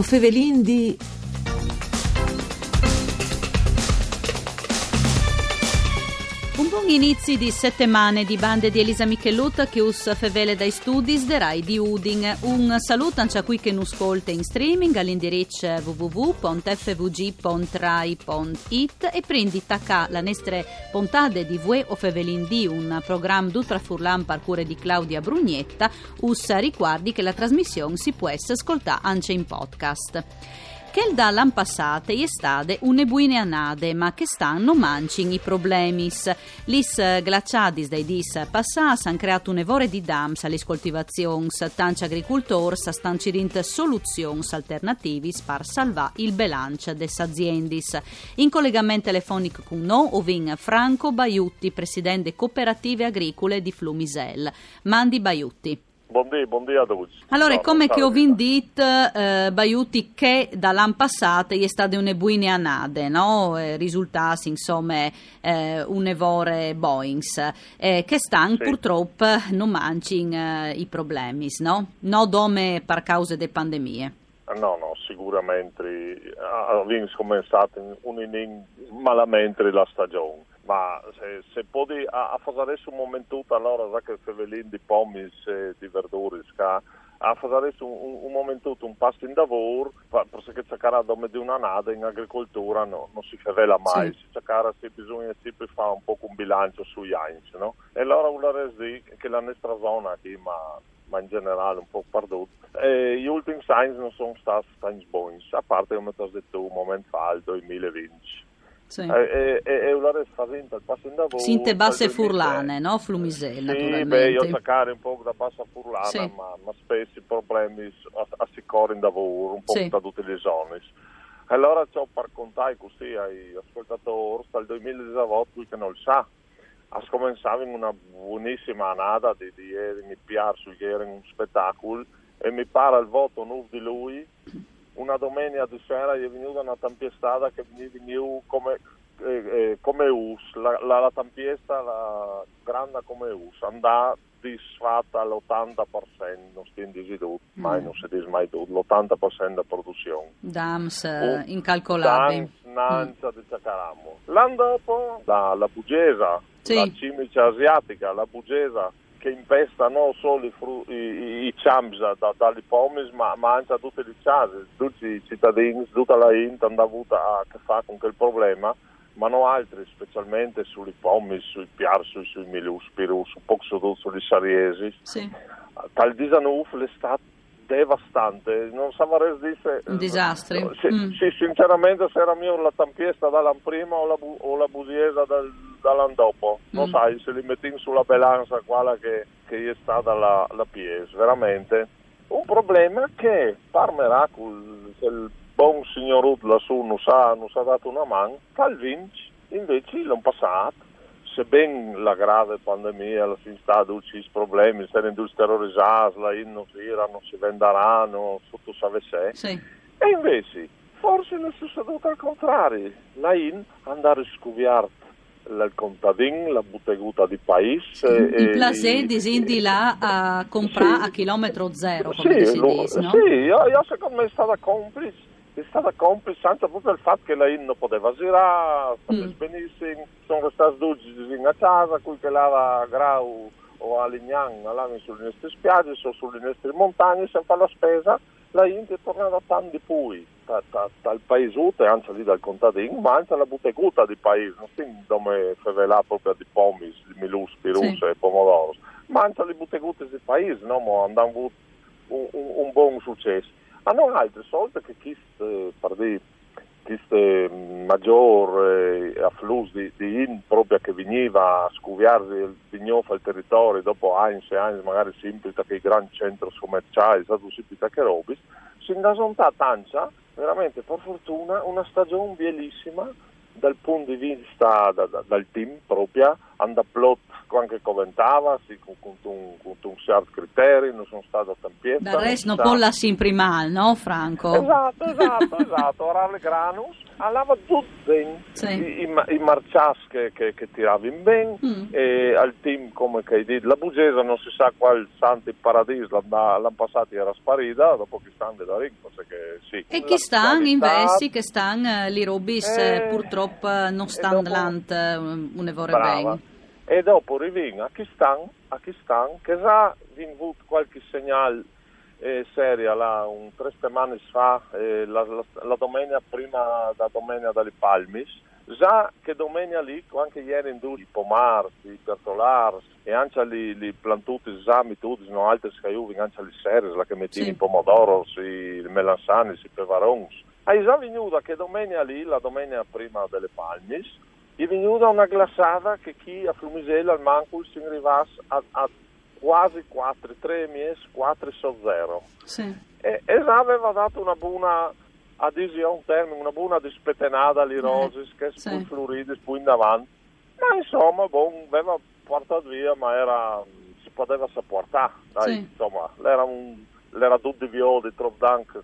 O fevelin di... Un buon inizio di settimane di bande di Elisa Michelut che us fevele dai studi de Rai di Udin. Un saluto a qui che nos ascolta in streaming all'indirizzo www.fvg.rai.it e prendi tacca la nostra puntata di Vue o Fevelin di un programma d'Ultra Furlan parcure di Claudia Brugnetta. Us ricordi che la trasmissione si può ascoltare anche in podcast che da l'an passate è state une buine anade, ma che stanno mancin i problemi. Lis glaciadis dai dis passati hanno creato un'evore di dams alle coltivazioni, tanti agricoltori stanno cercando soluzioni alternative per salvare il bilancio delle aziende. In collegamento telefonico con noi, ovin Franco Baiutti, presidente cooperative agricole di Flumisel. Mandi Baiutti. Buondì, buondì a tutti. Allora, no, come che ho vinto, eh, Baiuti, che dall'anno passato è stata una buona annata, no? Eh, insomma, eh, un'evore Boeings, eh, che stanno sì. purtroppo non mancino eh, i problemi, no? No dome per causa delle pandemie. No, no, sicuramente abbiamo cominciato un in malamente la stagione ma se, se podi a, a fare un momento allora che fevelin di pommis e di verdure ska a fare un, un, momento un passo in lavoro perché cercare come di una nada in agricoltura no, non si favela mai sì. si cercare se bisogna sempre fare un po' un bilancio sugli anni no? e allora una resi che la nostra zona qui ma ma in generale un po' perduto. E gli ultimi signs non sono stati buoni, a parte come ti ho detto un momento fa, il 2020. Sì. E, e, e una spaventa il passo in lavoro. Sinte basse furlane, no? Flumisella, sì, beh, io cercare un po' da bassa furlana, sì. ma, ma, spesso i problemi a, a sicuro in lavoro, un po' sì. da tutte le zone. Allora ciò per contare così ai ascoltatori dal 2018 che non lo sa. Ha cominciato in una buonissima annata di, di ieri, mi piace, ieri un spettacolo e mi pare il voto nuovo di lui una domenica di sera è venuta una tempestata che veniva come, eh, eh, come us, la, la, la tempesta la grande come us, andava disfatta all'80%, non si dice tutto, mm. mai non si dice mai tutto, l'80% della produzione. Dams uh, incalcolabili. Dams, Nancia mm. di Ciacaramo. L'anno dopo la, la Bugesa, sì. la cimice asiatica, la Bugesa che impesta non solo i, fru- i, i champs da, dalle pomis, ma, ma, anche a tutte le case, tutti i cittadini, tutta la Int hanno avuto a che fare con quel problema, ma non altri, specialmente sui pomis, sui piarsi, sui miluspirus, un po' sugli sariesi. Sì. Tal disanuf l'estate devastante, non saprei dire... Un disastro. Sì, mm. sì, sinceramente se era mio la tampiesta dall'anno prima o la, bu- o la busiesa dal dall'anno dopo. Non mm. sai se li metti sulla bilancia quella che, che è stata la, la PS, veramente. Un problema che, per miracolo, il buon signor Ud lassù non sa, non sa dato una mano, tal vince, invece l'hanno passato. Sebbene la grave pandemia, la sta i problemi, se l'industria terrorizzata, la in non si non si venderanno, tutto sapesse. Sì. E invece, forse non si è seduto al contrario, la in andare a scuviare il contadin, la butteguta di paese. Il plasè disindi là a comprare sì. a chilometro zero, come sì, si lo, dice, no? Sì, io, io, secondo me è stata complice, è stata complice anche proprio il fatto che lei non poteva girare, mm. benissimo, sono stati due a casa, qui che lava grau o a Lignan, là sulle nostre spiagge, o sulle nostre montagne, se fa la spesa, la India è tornata tanto di più da, da, dal paesute, anche lì dal contadino, ma anche la butteguta di paese, non si come favela proprio di pomis, di milus, pirus sì. e pomodori, ma anche le buttegute di paese, no? Ma hanno avuto un, un, un, buon successo. Hanno altre solite che chi, eh, queste maggior eh, afflus di, di, in proprio che veniva a scuviarsi il vignofa il territorio dopo anni e anni magari si implica che i grandi centri commerciali stato si implica che robis si ingasonta tancia veramente per fortuna una stagione bellissima dal punto di vista da, da, dal team proprio hanno plot anche commentava, sì, con, con, un, con un certo criterio, non sono stato tempietta. Del resto non può la sempre mal, no Franco? Esatto, esatto, esatto, ora le granus, allava tutte sì. i, i, i marcias che, che, che tiravano bene mm. e al team come che hai detto, la Bugesa non si sa qual santo in paradiso l'hanno passato era sparita, dopo che stanno da ring, che sì. E chi stanno invece, che stanno, li robis eh, purtroppo non stanno dopo, un'evore bene. E dopo riviene a Kistan, a Kistan che già avuto qualche segnale eh, seria là, un tre settimane fa, eh, la, la, la, domenica prima da domenica dalle Palmis, già che domenica lì, anche ieri in due, i pomars, i pertolars, e anche li, li plantuti, esami tutti, no altre scaiuvi, anche le serie, la che metti sì. i pomodoros, i melanzani, i pevarons. Hai già venuto che domenica lì, la domenica prima delle Palmis, è venuta una glassata che chi a Flumisella al Mancul si arrivasse a, a, quasi 4, 3 mesi, 4 so 0. Sì. E, e aveva dato una buona adesione, termine, una buona dispetenata alle rose, eh, che sì. poi poi in davanti. Ma insomma, bon, aveva portato via, ma era, si poteva sopportare. Dai, sì. insomma, l'era, un, l'era tutto di viodi, troppo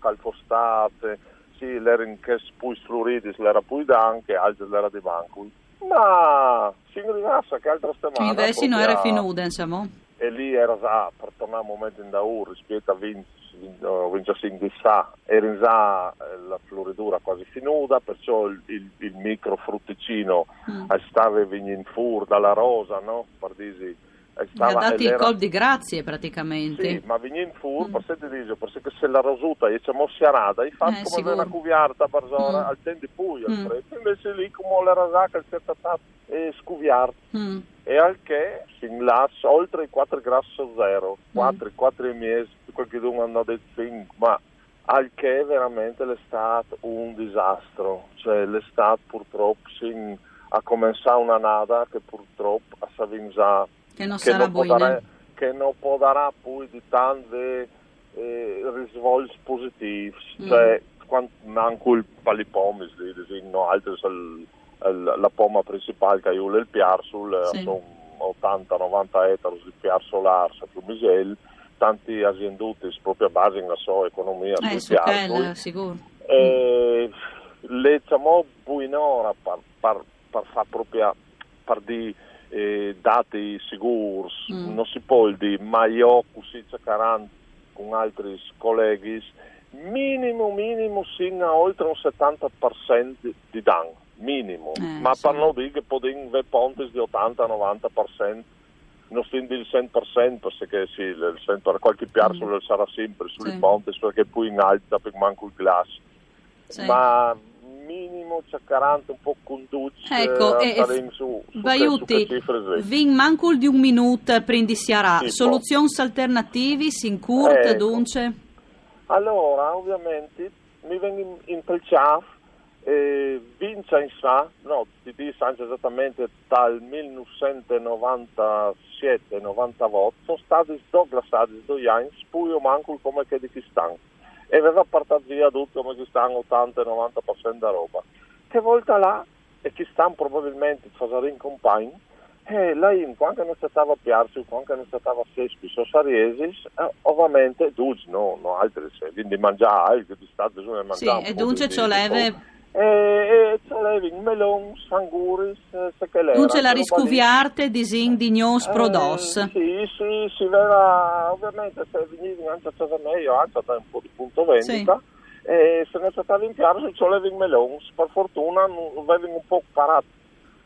calfostate, sì, l'era in che poi fluridis, l'era poi dank, e altri l'era di banco. Ma si ringrazia che altra settimana. Invece non era finuda, insomma. E lì era già per tornare un momento in Daur rispetto a 20, 25 di sa, era già eh, la floridura quasi finuda, perciò il, il, il micro frutticino mm. stava venendo fuori dalla rosa, no? Per dire, stava, ha dato il col di grazie praticamente. Sì, ma venendo fuori, mm. per sette dice, perché se la rosuta e c'è mossiarata, e fa eh, come una cuviarta per zona, mm. al tempo poi, mm. invece lì come la rasaca il certo è scuviarta. Mm. E al che si inlassa oltre i 4 grassi zero, 4, mm. 4 mesi, qualche giorno hanno detto 5, ma al che veramente l'estate un disastro, cioè l'estate purtroppo sin, ha cominciato una nada che purtroppo a Savinza che non sarà che non darà, che non può dare poi di tanti eh, risvolti positivi, mm. cioè quando manco il palipomis, no, altri la pomma principale che io il piar sul sì. 80-90 ettari di piar solare a Plumisel, tanti azienduti proprio a base della sua economia eh, sul piar. sicuro. E mm. le diciamo buon'ora per, per, per fare proprio per di eh, dati sicuri, mm. non si può dire, ma io così cercando con altri colleghi, minimo, minimo, sino a oltre un 70% di danno, minimo, eh, ma sì. per non dire che possono avere ponti di 80-90%, non sto il 100% perché sì, il 100, per qualche piazza mm. sarà sempre sui sì. ponti perché poi in alta per manco il glass. Sì. Ma minimo cercando un po' conduce ecco, eh, e, su, su Vaiuti, vin mancul di un minuto prendi siarà sì, soluzioni alternative in curta ecco. dunque allora ovviamente mi vengo in pelciaf eh, vince in sa no ti dico esattamente dal 1997-90 voto sono stati due glassati due anni poi manco come che di chi stanno e aveva portato via tutto come ci stanno 80-90% da roba. Che volta là, e ci stanno probabilmente facendo in compagni, e IMCO anche non stava a Piarci, anche non stava a Sespi, sono Sariesi, eh, ovviamente, duci, no, no, altri, quindi mangiare, che di stato bisogna mangiare. Sì, e dunque ci leve e, e c'è melon, sanguris, se che lei. Tu ce la riscuviarte di zing di gnos eh, prodos. Eh, sì, sì, si vera, ovviamente se venivi anche a casa mia, anche da un po' di punto vendita. Sì. E se ne stava in piano, se c'è melon, per fortuna vengono un po' parato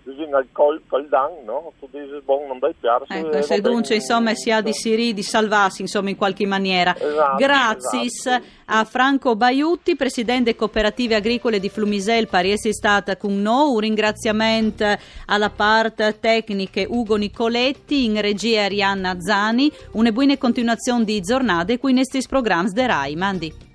bisogna il col, col dan, no? Tu dici, bon, non dai piarsi. Ecco, se dunque, insomma, si ha di Siri di salvarsi, insomma, in qualche maniera. Esatto, Grazie esatto. a Franco Baiutti, presidente cooperative agricole di Flumisel, Pariesi stata con noi. Un ringraziamento alla parte tecnica Ugo Nicoletti, in regia Arianna Zani. Una buona continuazione di giornate qui in questi programmi de Rai. Mandi.